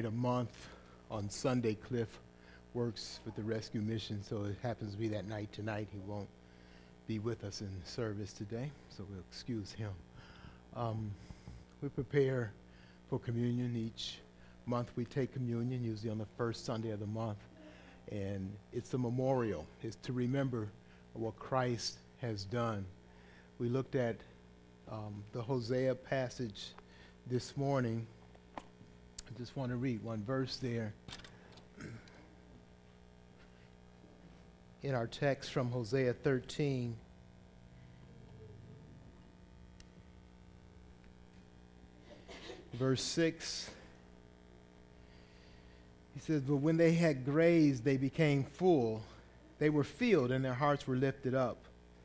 night a month on Sunday. Cliff works with the rescue mission, so it happens to be that night tonight. He won't be with us in service today, so we'll excuse him. Um, we prepare for communion each month. We take communion usually on the first Sunday of the month, and it's a memorial. It's to remember what Christ has done. We looked at um, the Hosea passage this morning. Just want to read one verse there. In our text from Hosea 13, verse 6, he says, But when they had grazed, they became full. They were filled, and their hearts were lifted up.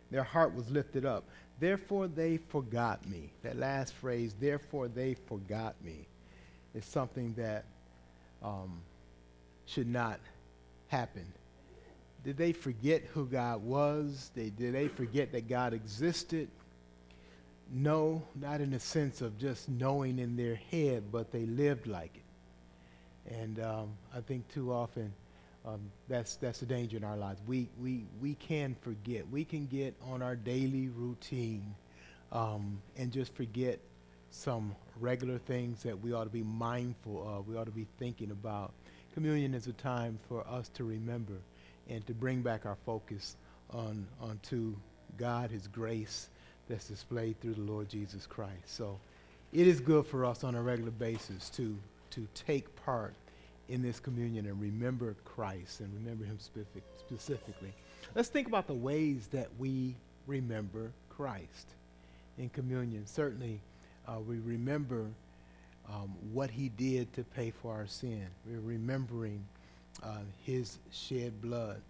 Their heart was lifted up. Therefore they forgot me. That last phrase, therefore they forgot me, is something that um, should not happen. Did they forget who God was? They, did they forget that God existed? No, not in the sense of just knowing in their head, but they lived like it. And um, I think too often um, that's, that's the danger in our lives. We, we, we can forget. We can get on our daily routine um, and just forget some regular things that we ought to be mindful of, we ought to be thinking about. Communion is a time for us to remember and to bring back our focus on onto God, His grace that's displayed through the Lord Jesus Christ. So it is good for us on a regular basis to, to take part in this communion and remember Christ and remember Him specific, specifically. Let's think about the ways that we remember Christ in communion. Certainly, uh, we remember um, what He did to pay for our sin. We're remembering uh, His shed blood.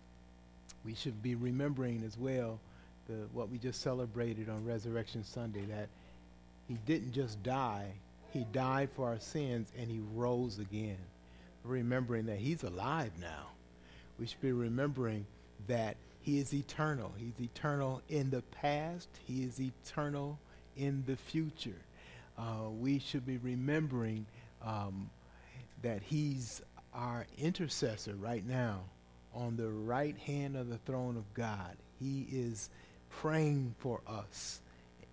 We should be remembering as well the, what we just celebrated on Resurrection Sunday that He didn't just die, He died for our sins and He rose again remembering that he's alive now. We should be remembering that he is eternal. He's eternal in the past. He is eternal in the future. Uh, we should be remembering um, that he's our intercessor right now on the right hand of the throne of God. He is praying for us,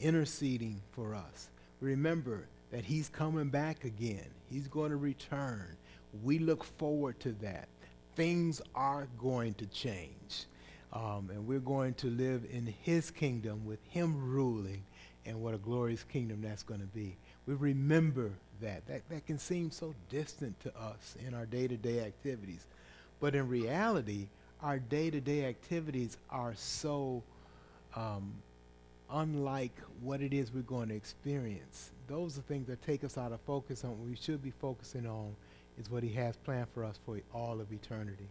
interceding for us. Remember that he's coming back again. He's going to return. We look forward to that. Things are going to change. Um, and we're going to live in his kingdom with him ruling and what a glorious kingdom that's going to be. We remember that. that. That can seem so distant to us in our day-to-day activities. But in reality, our day-to-day activities are so um, unlike what it is we're going to experience. Those are things that take us out of focus on what we should be focusing on is what he has planned for us for all of eternity.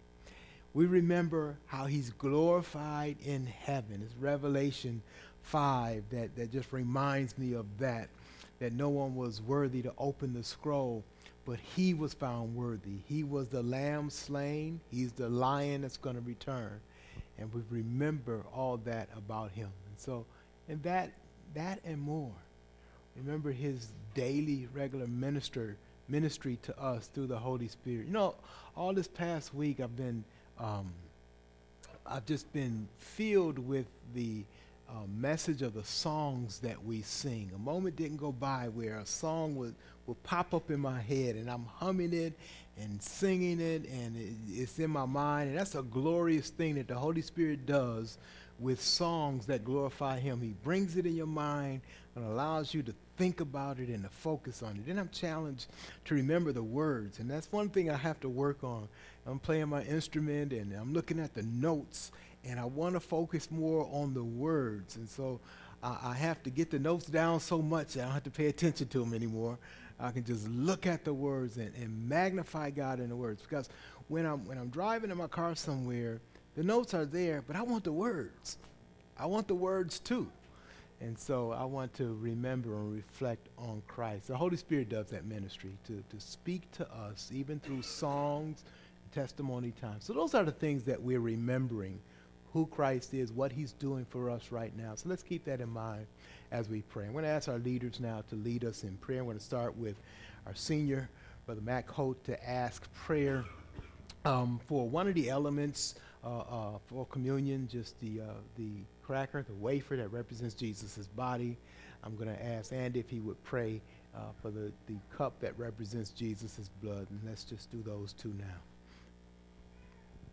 We remember how he's glorified in heaven. It's Revelation 5 that, that just reminds me of that, that no one was worthy to open the scroll, but he was found worthy. He was the lamb slain. He's the lion that's going to return. And we remember all that about him. And so, and that, that and more. Remember his daily regular minister ministry to us through the Holy Spirit. You know, all this past week I've been, um, I've just been filled with the uh, message of the songs that we sing. A moment didn't go by where a song would, would pop up in my head and I'm humming it and singing it and it, it's in my mind. And that's a glorious thing that the Holy Spirit does with songs that glorify Him. He brings it in your mind and allows you to think about it and to focus on it. Then I'm challenged to remember the words, and that's one thing I have to work on. I'm playing my instrument and I'm looking at the notes, and I want to focus more on the words. And so uh, I have to get the notes down so much that I don't have to pay attention to them anymore. I can just look at the words and, and magnify God in the words. Because when I'm, when I'm driving in my car somewhere, the notes are there, but I want the words. I want the words too. And so I want to remember and reflect on Christ. The Holy Spirit does that ministry to, to speak to us, even through songs, testimony time. So those are the things that we're remembering who Christ is, what he's doing for us right now. So let's keep that in mind as we pray. I'm going to ask our leaders now to lead us in prayer. I'm going to start with our senior Brother Matt Holt to ask prayer um, for one of the elements uh, uh, for communion, just the, uh, the cracker, the wafer that represents Jesus' body. I'm going to ask Andy if he would pray uh, for the, the cup that represents Jesus' blood. And let's just do those two now.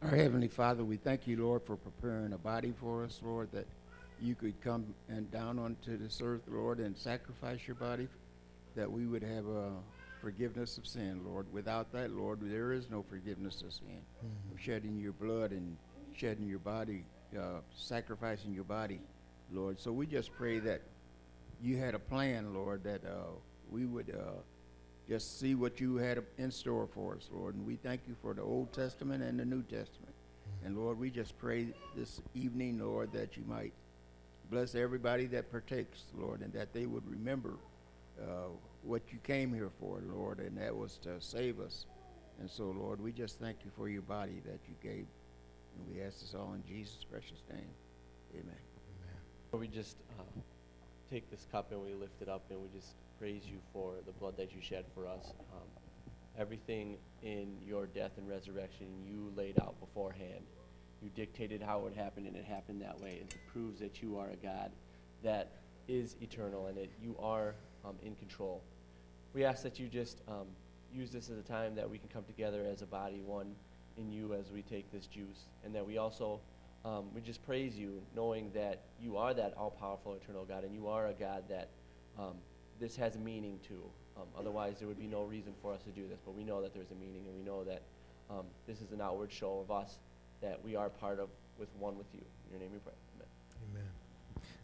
Our Heavenly Father, we thank you, Lord, for preparing a body for us, Lord, that you could come and down onto this earth, Lord, and sacrifice your body, that we would have a forgiveness of sin, Lord. Without that, Lord, there is no forgiveness of sin. Mhm. Shedding your blood and shedding your body, uh, sacrificing your body, Lord. So we just pray that you had a plan, Lord, that uh, we would uh, just see what you had in store for us, Lord. And we thank you for the Old Testament and the New Testament. And Lord, we just pray this evening, Lord, that you might bless everybody that partakes, Lord, and that they would remember uh, what you came here for, Lord, and that was to save us. And so, Lord, we just thank you for your body that you gave. And we ask this all in Jesus' precious name. Amen. We just uh, take this cup and we lift it up and we just praise you for the blood that you shed for us. Um, everything in your death and resurrection you laid out beforehand. You dictated how it would happen and it happened that way. It proves that you are a God that is eternal and that you are um, in control. We ask that you just um, use this as a time that we can come together as a body, one in you as we take this juice, and that we also um, we just praise you, knowing that you are that all-powerful, eternal God, and you are a God that um, this has meaning to. Um, otherwise, there would be no reason for us to do this. But we know that there's a meaning, and we know that um, this is an outward show of us that we are part of, with one with you. In your name, we pray. Amen. Amen.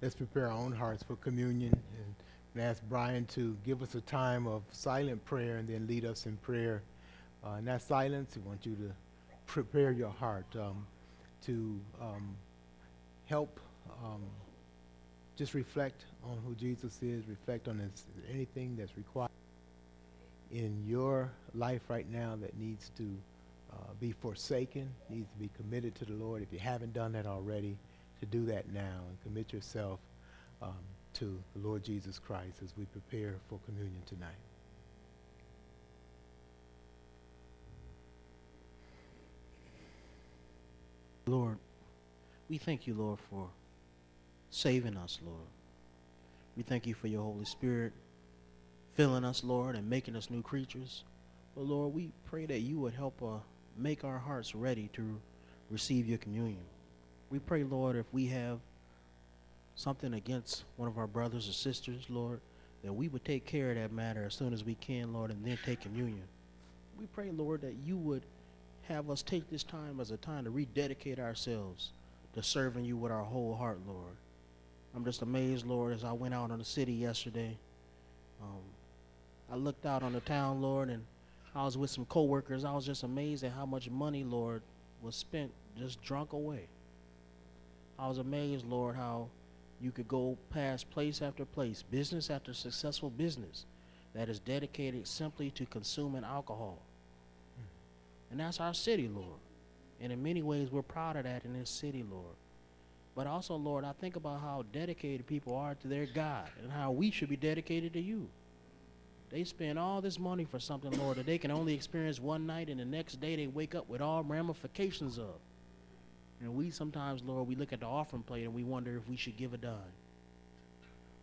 Let's prepare our own hearts for communion and, and ask Brian to give us a time of silent prayer and then lead us in prayer. Uh, in that silence, we want you to prepare your heart um, to um, help um, just reflect on who Jesus is, reflect on anything that's required in your life right now that needs to uh, be forsaken, needs to be committed to the Lord. If you haven't done that already, to do that now and commit yourself um, to the Lord Jesus Christ as we prepare for communion tonight. Lord, we thank you, Lord, for saving us, Lord. We thank you for your Holy Spirit filling us, Lord, and making us new creatures. But Lord, we pray that you would help uh, make our hearts ready to receive your communion. We pray, Lord, if we have something against one of our brothers or sisters, Lord, that we would take care of that matter as soon as we can, Lord, and then take communion. We pray, Lord, that you would have us take this time as a time to rededicate ourselves to serving you with our whole heart, Lord. I'm just amazed, Lord, as I went out on the city yesterday. Um, I looked out on the town, Lord, and I was with some coworkers. I was just amazed at how much money, Lord, was spent just drunk away. I was amazed, Lord, how you could go past place after place, business after successful business that is dedicated simply to consuming alcohol. And that's our city, Lord. And in many ways, we're proud of that in this city, Lord. But also, Lord, I think about how dedicated people are to their God and how we should be dedicated to you. They spend all this money for something, Lord, that they can only experience one night, and the next day they wake up with all ramifications of. And we sometimes, Lord, we look at the offering plate and we wonder if we should give a dime.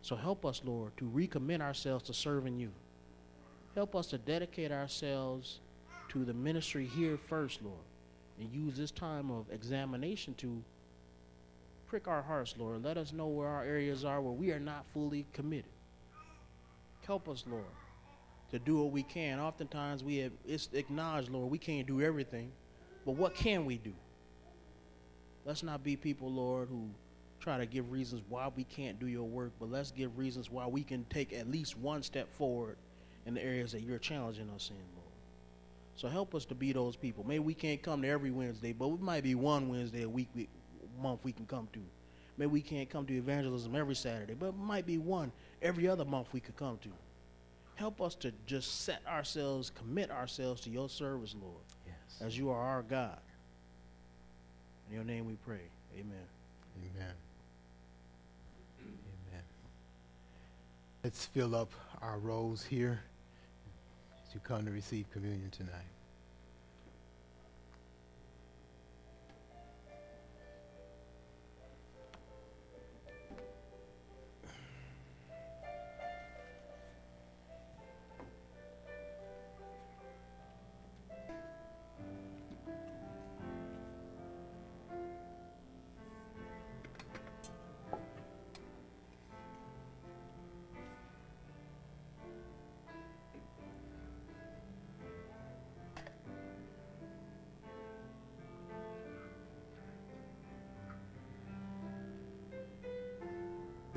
So help us, Lord, to recommit ourselves to serving you. Help us to dedicate ourselves to the ministry here first, Lord, and use this time of examination to prick our hearts, Lord. Let us know where our areas are where we are not fully committed. Help us, Lord, to do what we can. Oftentimes we have it's acknowledged, Lord, we can't do everything, but what can we do? Let's not be people, Lord, who try to give reasons why we can't do your work, but let's give reasons why we can take at least one step forward in the areas that you're challenging us in, Lord. So help us to be those people. Maybe we can't come to every Wednesday, but it might be one Wednesday a week, we, month we can come to. Maybe we can't come to evangelism every Saturday, but it might be one every other month we could come to. Help us to just set ourselves, commit ourselves to your service, Lord, Yes. as you are our God. In your name we pray. Amen. Amen. Amen. Let's fill up our rows here. You come to receive communion tonight.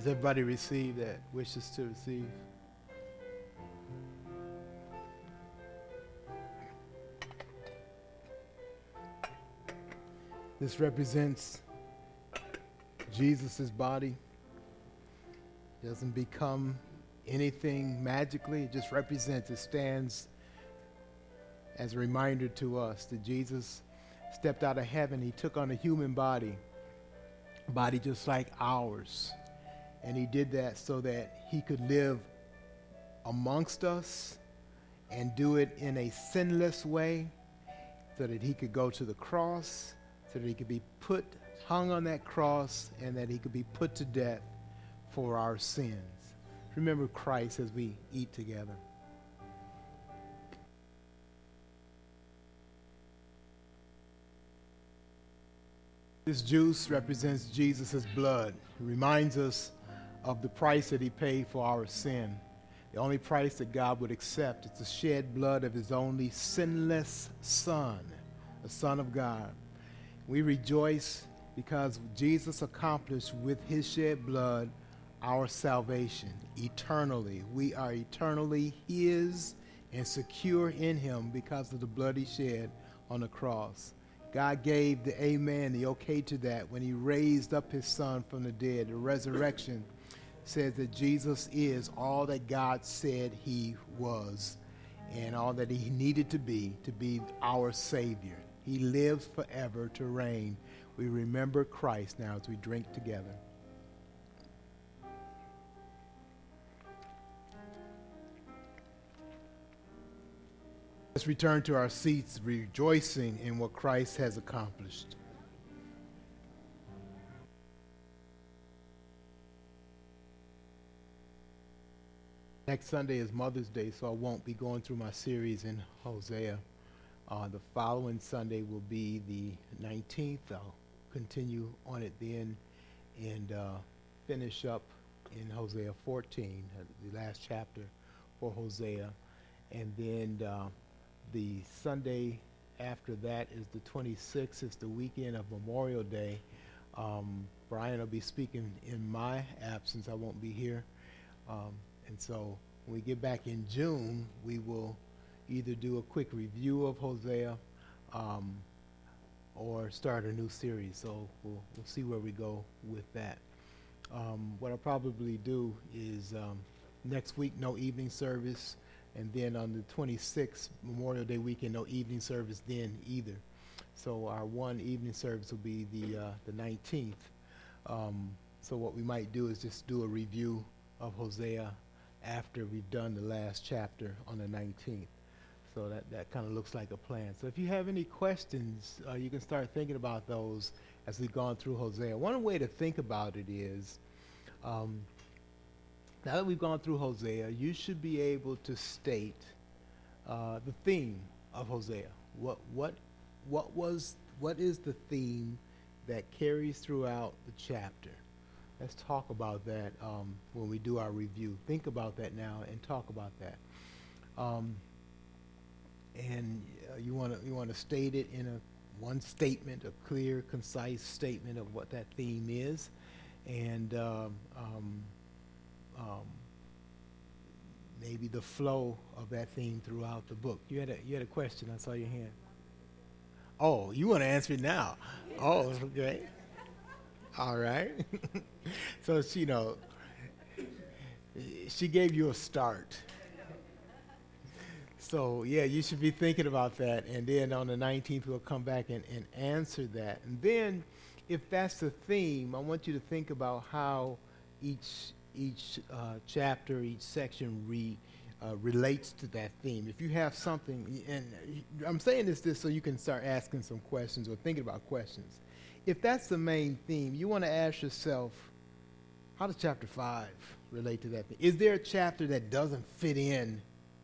Does everybody receive that wishes to receive? This represents Jesus' body. It doesn't become anything magically, it just represents, it stands as a reminder to us that Jesus stepped out of heaven. He took on a human body, a body just like ours. And he did that so that he could live amongst us and do it in a sinless way so that he could go to the cross, so that he could be put, hung on that cross, and that he could be put to death for our sins. Remember Christ as we eat together. This juice represents Jesus' blood. It reminds us of the price that he paid for our sin. The only price that God would accept is the shed blood of his only sinless Son, the Son of God. We rejoice because Jesus accomplished with his shed blood our salvation eternally. We are eternally his and secure in him because of the blood he shed on the cross. God gave the amen, the okay to that when he raised up his son from the dead. The resurrection says that Jesus is all that God said he was and all that he needed to be to be our Savior. He lives forever to reign. We remember Christ now as we drink together. Let's return to our seats, rejoicing in what Christ has accomplished. Next Sunday is Mother's Day, so I won't be going through my series in Hosea. Uh, the following Sunday will be the 19th. I'll continue on it then and uh, finish up in Hosea 14, uh, the last chapter for Hosea. And then uh, the Sunday after that is the 26th. It's the weekend of Memorial Day. Um, Brian will be speaking in my absence. I won't be here. Um, and so when we get back in June, we will either do a quick review of Hosea um, or start a new series. So we'll, we'll see where we go with that. Um, what I'll probably do is um, next week, no evening service. And then on the 26th, Memorial Day weekend, no evening service then either. So our one evening service will be the, uh, the 19th. Um, so what we might do is just do a review of Hosea after we've done the last chapter on the 19th. So that, that kind of looks like a plan. So if you have any questions, uh, you can start thinking about those as we've gone through Hosea. One way to think about it is, um, now that we've gone through Hosea, you should be able to state uh, the theme of Hosea. What, what, what, was, what is the theme that carries throughout the chapter? Let's talk about that um, when we do our review. Think about that now and talk about that. Um, and uh, you want to you want to state it in a one statement, a clear, concise statement of what that theme is, and um, um, um, maybe the flow of that theme throughout the book. You had a you had a question. I saw your hand. Oh, you want to answer it now? Oh, okay. All right. so she, you know, she gave you a start. So yeah, you should be thinking about that. And then on the 19th, we'll come back and, and answer that. And then, if that's the theme, I want you to think about how each each uh, chapter, each section re, uh, relates to that theme. If you have something, and I'm saying this, this so you can start asking some questions or thinking about questions. If that's the main theme, you want to ask yourself, how does chapter 5 relate to that theme? Is there a chapter that doesn't fit in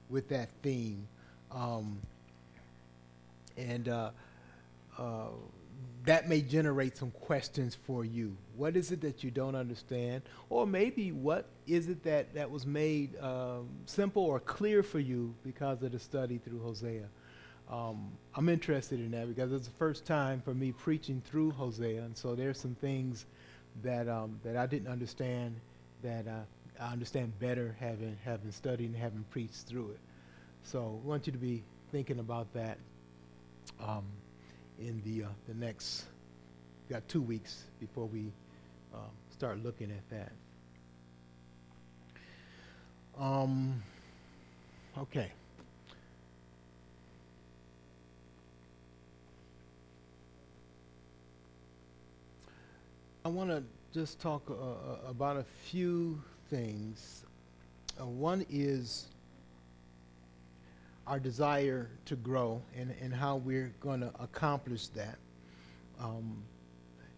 with that theme? Um, and uh, uh, that may generate some questions for you. What is it that you don't understand? Or maybe what is it that, that was made um, simple or clear for you because of the study through Hosea? Um, I'm interested in that because it's the first time for me preaching through Hosea, and so there's some things that um, that I didn't understand that uh, I understand better having having studied and having preached through it. So I want you to be thinking about that. Um, in the, uh, the next, got two weeks before we uh, start looking at that. Um, okay. I want to just talk uh, uh, about a few things. Uh, one is our desire to grow and, and how we're going to accomplish that. Um,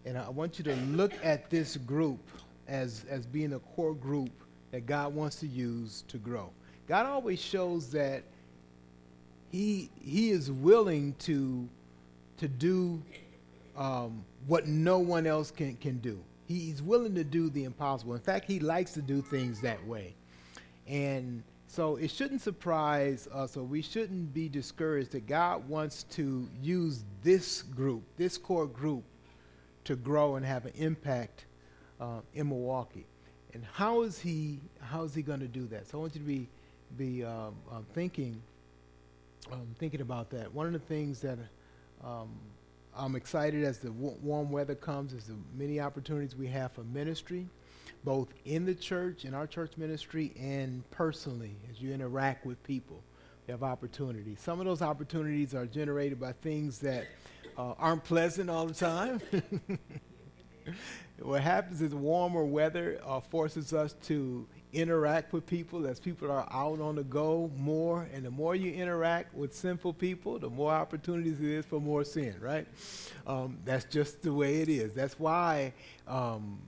and I want you to look at this group as, as being a core group that God wants to use to grow. God always shows that he, he is willing to, to do um, what no one else can, can do. He's willing to do the impossible. In fact, he likes to do things that way. And so it shouldn't surprise us, or we shouldn't be discouraged that God wants to use this group, this core group, to grow and have an impact uh, in Milwaukee. And how is he? How is he going to do that? So I want you to be be um, uh, thinking um, thinking about that. One of the things that um, I'm excited as the warm weather comes as the many opportunities we have for ministry both in the church, in our church ministry, and personally as you interact with people. You have opportunities. Some of those opportunities are generated by things that uh, aren't pleasant all the time. what happens is warmer weather uh, forces us to interact with people as people are out on the go more. And the more you interact with sinful people, the more opportunities it is for more sin, right? Um, that's just the way it is. That's why um,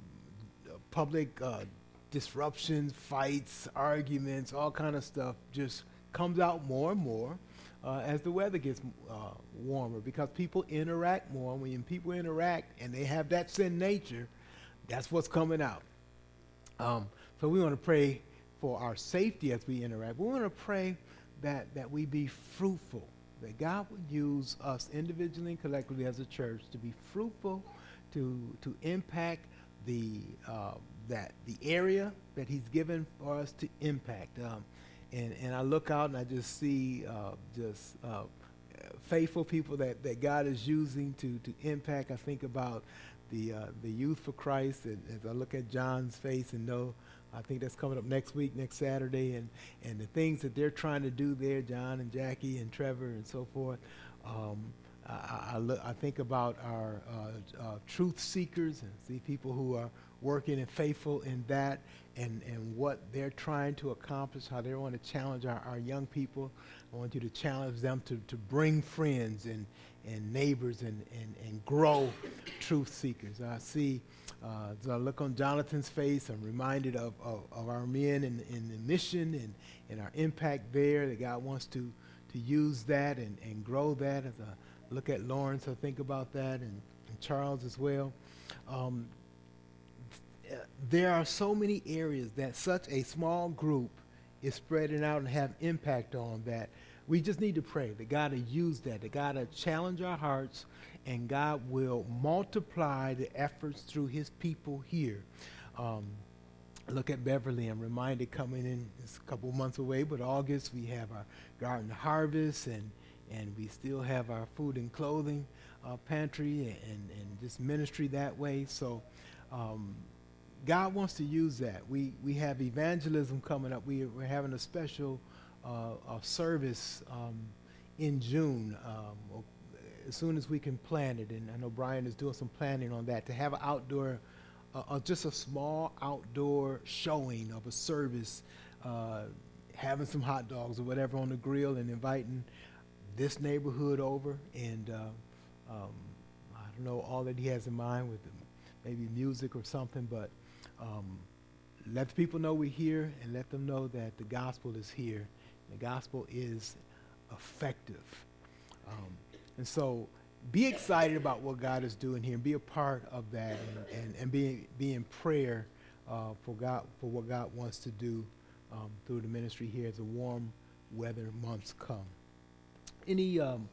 public uh, disruptions, fights, arguments, all kind of stuff just comes out more and more uh, as the weather gets uh, warmer because people interact more. When people interact and they have that sin nature, that's what's coming out. Um, so we want to pray for our safety as we interact. We want to pray that, that we be fruitful, that God would use us individually and collectively as a church to be fruitful, to, to impact the uh, that the area that He's given for us to impact. Um, and and I look out and I just see uh, just uh, faithful people that, that God is using to to impact. I think about the uh, the youth for Christ, and as I look at John's face and know. I think that's coming up next week, next Saturday, and, and the things that they're trying to do there, John and Jackie and Trevor and so forth. Um, I, I, look, I, think about our uh, uh, truth seekers and see people who are working and faithful in that and, and what they're trying to accomplish, how they want to challenge our, our young people. I want you to challenge them to, to bring friends and, and neighbors and, and, and grow truth seekers. I see, uh, as I look on Jonathan's face, I'm reminded of, of, of our men in the mission and, and our impact there, that God wants to, to use that and, and grow that. As I look at Lawrence, I think about that, and, and Charles as well. Um, there are so many areas that such a small group is spreading out and have impact on that. We just need to pray that God will use that, that God will challenge our hearts, and God will multiply the efforts through his people here. Um, look at Beverly. I'm reminded coming in, it's a couple months away, but August we have our garden harvest, and, and we still have our food and clothing uh, pantry and, and just ministry that way. So um, God wants to use that. We, we have evangelism coming up. We, we're having a special uh, service um, in June, um, as soon as we can plan it. And I know Brian is doing some planning on that to have an outdoor, uh, uh, just a small outdoor showing of a service. Uh, having some hot dogs or whatever on the grill and inviting this neighborhood over. And uh, um, I don't know all that he has in mind with maybe music or something, but um, let the people know we're here and let them know that the gospel is here. The gospel is effective. Um, and so be excited about what God is doing here and be a part of that and, and, and be, be in prayer uh, for, God, for what God wants to do um, through the ministry here as the warm weather months come. Any, um,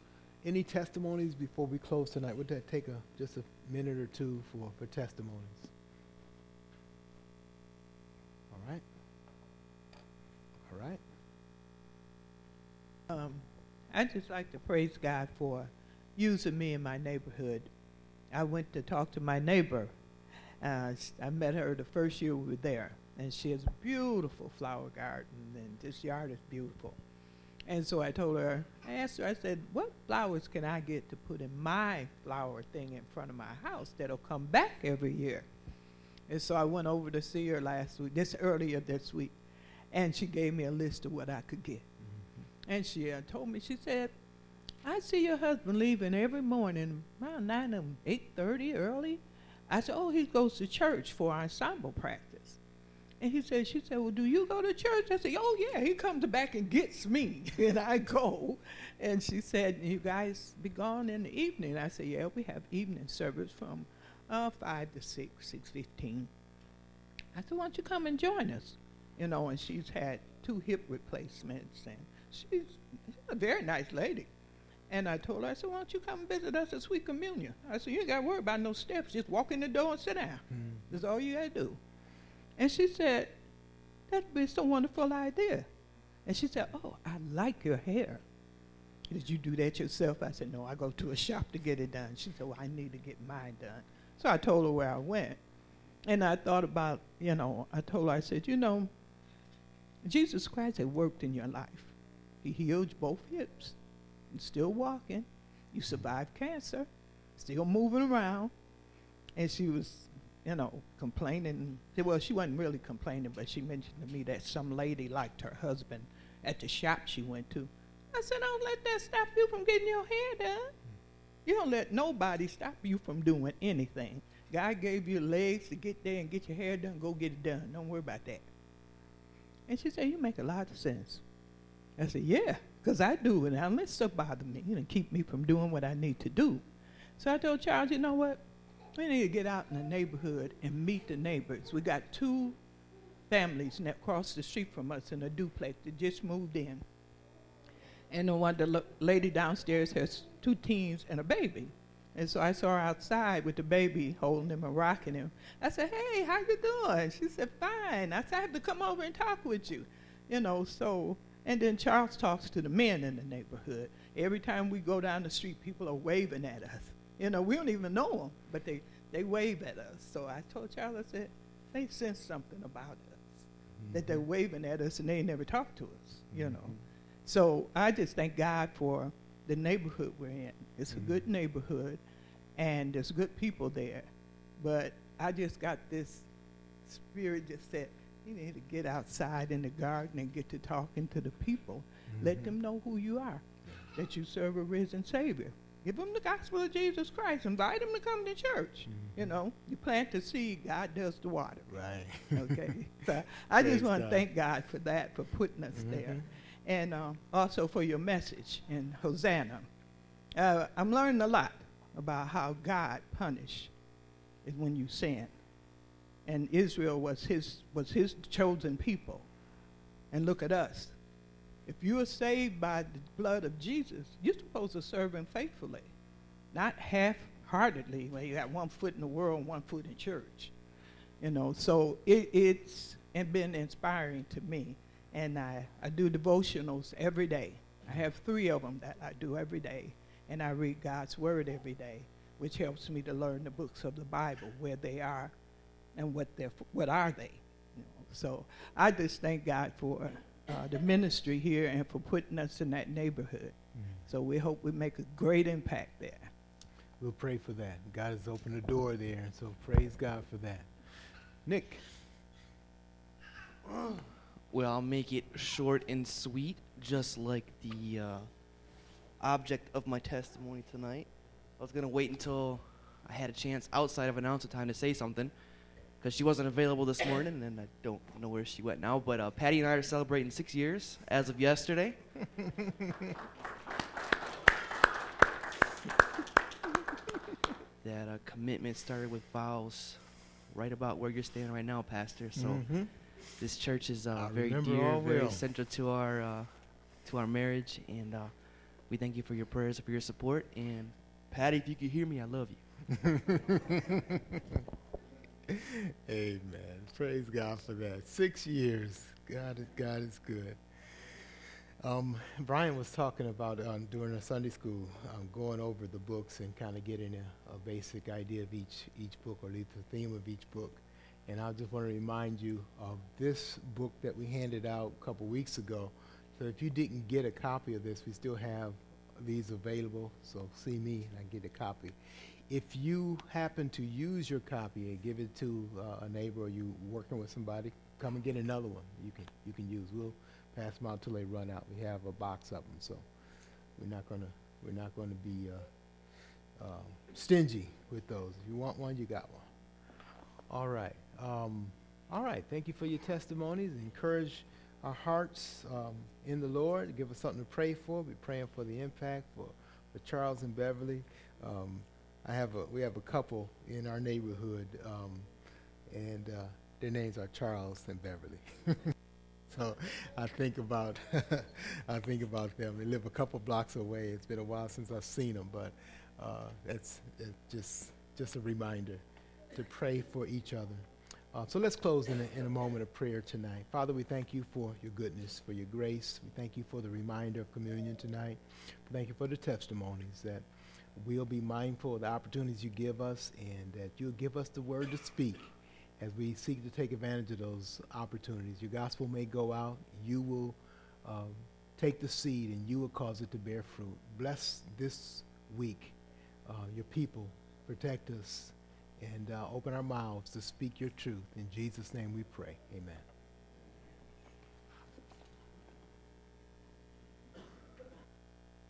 any testimonies before we close tonight? Would that take a, just a minute or two for, for testimonies? All right. All right. Um, I just like to praise God for using me in my neighborhood. I went to talk to my neighbor. Uh, I met her the first year we were there, and she has a beautiful flower garden, and this yard is beautiful. And so I told her, I asked her, I said, what flowers can I get to put in my flower thing in front of my house that'll come back every year? And so I went over to see her last week, this earlier this week, and she gave me a list of what I could get. And she uh, told me, she said, I see your husband leaving every morning around 9 or 8.30 early. I said, oh, he goes to church for ensemble practice. And he said, she said, well, do you go to church? I said, oh, yeah, he comes back and gets me. and I go. And she said, you guys be gone in the evening. I said, yeah, we have evening service from uh, 5 to 6, 6.15. I said, why don't you come and join us? You know, and she's had two hip replacements, and she's, a very nice lady. And I told her, I said, why don't you come visit us at Sweet Communion? I said, you ain't got to worry about no steps. Just walk in the door and sit down. Mm. That's all you got to do. And she said, that'd be some wonderful idea. And she said, oh, I like your hair. Did you do that yourself? I said, no, I go to a shop to get it done. She said, well, I need to get mine done. So I told her where I went. And I thought about, you know, I told her, I said, you know, Jesus Christ had worked in your life. He healed both hips. You're still walking. You survived cancer. Still moving around. And she was, you know, complaining. Well, she wasn't really complaining, but she mentioned to me that some lady liked her husband at the shop she went to. I said, don't let that stop you from getting your hair done. You don't let nobody stop you from doing anything. God gave you legs to get there and get your hair done. Go get it done. Don't worry about that. And she said, you make a lot of sense. I said, yeah, because I do. And unless stuff bother me, you know, keep me from doing what I need to do. So I told Charles, you know what? We need to get out in the neighborhood and meet the neighbors. We got two families that across the street from us in a duplex that just moved in. And the one, the lady downstairs has two teens and a baby. And so I saw her outside with the baby holding him and rocking him. I said, hey, how you doing? She said, fine. I said, I have to come over and talk with you. You know, so, and then Charles talks to the men in the neighborhood. Every time we go down the street, people are waving at us. You know, we don't even know them, but they, they wave at us. So I told Charles, I said, they sense something about us, that they're mm-hmm. waving at us and they never talk to us, you know. Mm-hmm. So I just thank God for the neighborhood we're in. It's a mm-hmm. good neighborhood, and there's good people there. But I just got this spirit just said, you need to get outside in the garden and get to talking to the people. Let them know who you are, that you serve a risen Savior. Give them the gospel of Jesus Christ. Invite them to come to church. You know, you plant the seed, God does the water. Right. Okay. so I just want to thank God for that, for putting us there. And um, also for your message in Hosanna. Uh, I'm learning a lot about how God punished is when you sin. And Israel was his, was his chosen people. And look at us. If you are saved by the blood of Jesus, you're supposed to serve him faithfully, not half-heartedly, where you got one foot in the world, and one foot in church. You know so it, it's been inspiring to me. And I, I do devotionals every day. I have three of them that i do every day. And i read god's word every day which helps me to learn the books of the bible where they are and what they're what are they you know? so i just thank god for uh, the ministry here and for putting us in that neighborhood so we hope we make a great impact there We'll pray for that. God has opened the door there, and so praise God for that. Nick. Well, I'll make it short and sweet, just like the uh, object of my testimony tonight. I was going to wait until I had a chance outside of announcer time to say something because she wasn't available this morning, and I don't know where she went now. But uh, Patty and I are celebrating six years as of yesterday. that uh, commitment started with vows right about where you're standing right now, Pastor. So Mhm. this church is uh, very dear, very central to our uh, to our marriage, and uh, we thank you for your prayers and for your support. And Patty, if you could hear me, I love you. Amen. Praise God for that. Six years. God is God is good. Um, Brian was talking about um, during a Sunday school, um, going over the books and kind of getting a, a basic idea of each each book, or at least the theme of each book. And I just want to remind you of this book that we handed out a couple weeks ago. So if you didn't get a copy of this, we still have these available. So see me and I get a copy. If you happen to use your copy and give it to uh, a neighbor or you working with somebody, come and get another one. You can you can use. We'll pass them out till they run out. We have a box of them, so we're not gonna we're not gonna be uh, uh, stingy with those. If you want one, you got one. All right. Um, all right. Thank you for your testimonies. Encourage our hearts um, in the Lord. Give us something to pray for. We're praying for the impact for, for Charles and Beverly. Um, I have a we have a couple in our neighborhood, um, and uh, their names are Charles and Beverly. so I think about I think about them. They live a couple blocks away. It's been a while since I've seen them, but uh, it's, just just a reminder to pray for each other. Uh, so let's close in a, in a moment of prayer tonight. Father, we thank you for your goodness, for your grace. We thank you for the reminder of communion tonight. Thank you for the testimonies that we'll be mindful of the opportunities you give us and that you'll give us the word to speak as we seek to take advantage of those opportunities. Your gospel may go out. You will um, take the seed and you will cause it to bear fruit. Bless this week uh, your people. Protect us and uh, open our mouths to speak your truth. In Jesus' name we pray. Amen.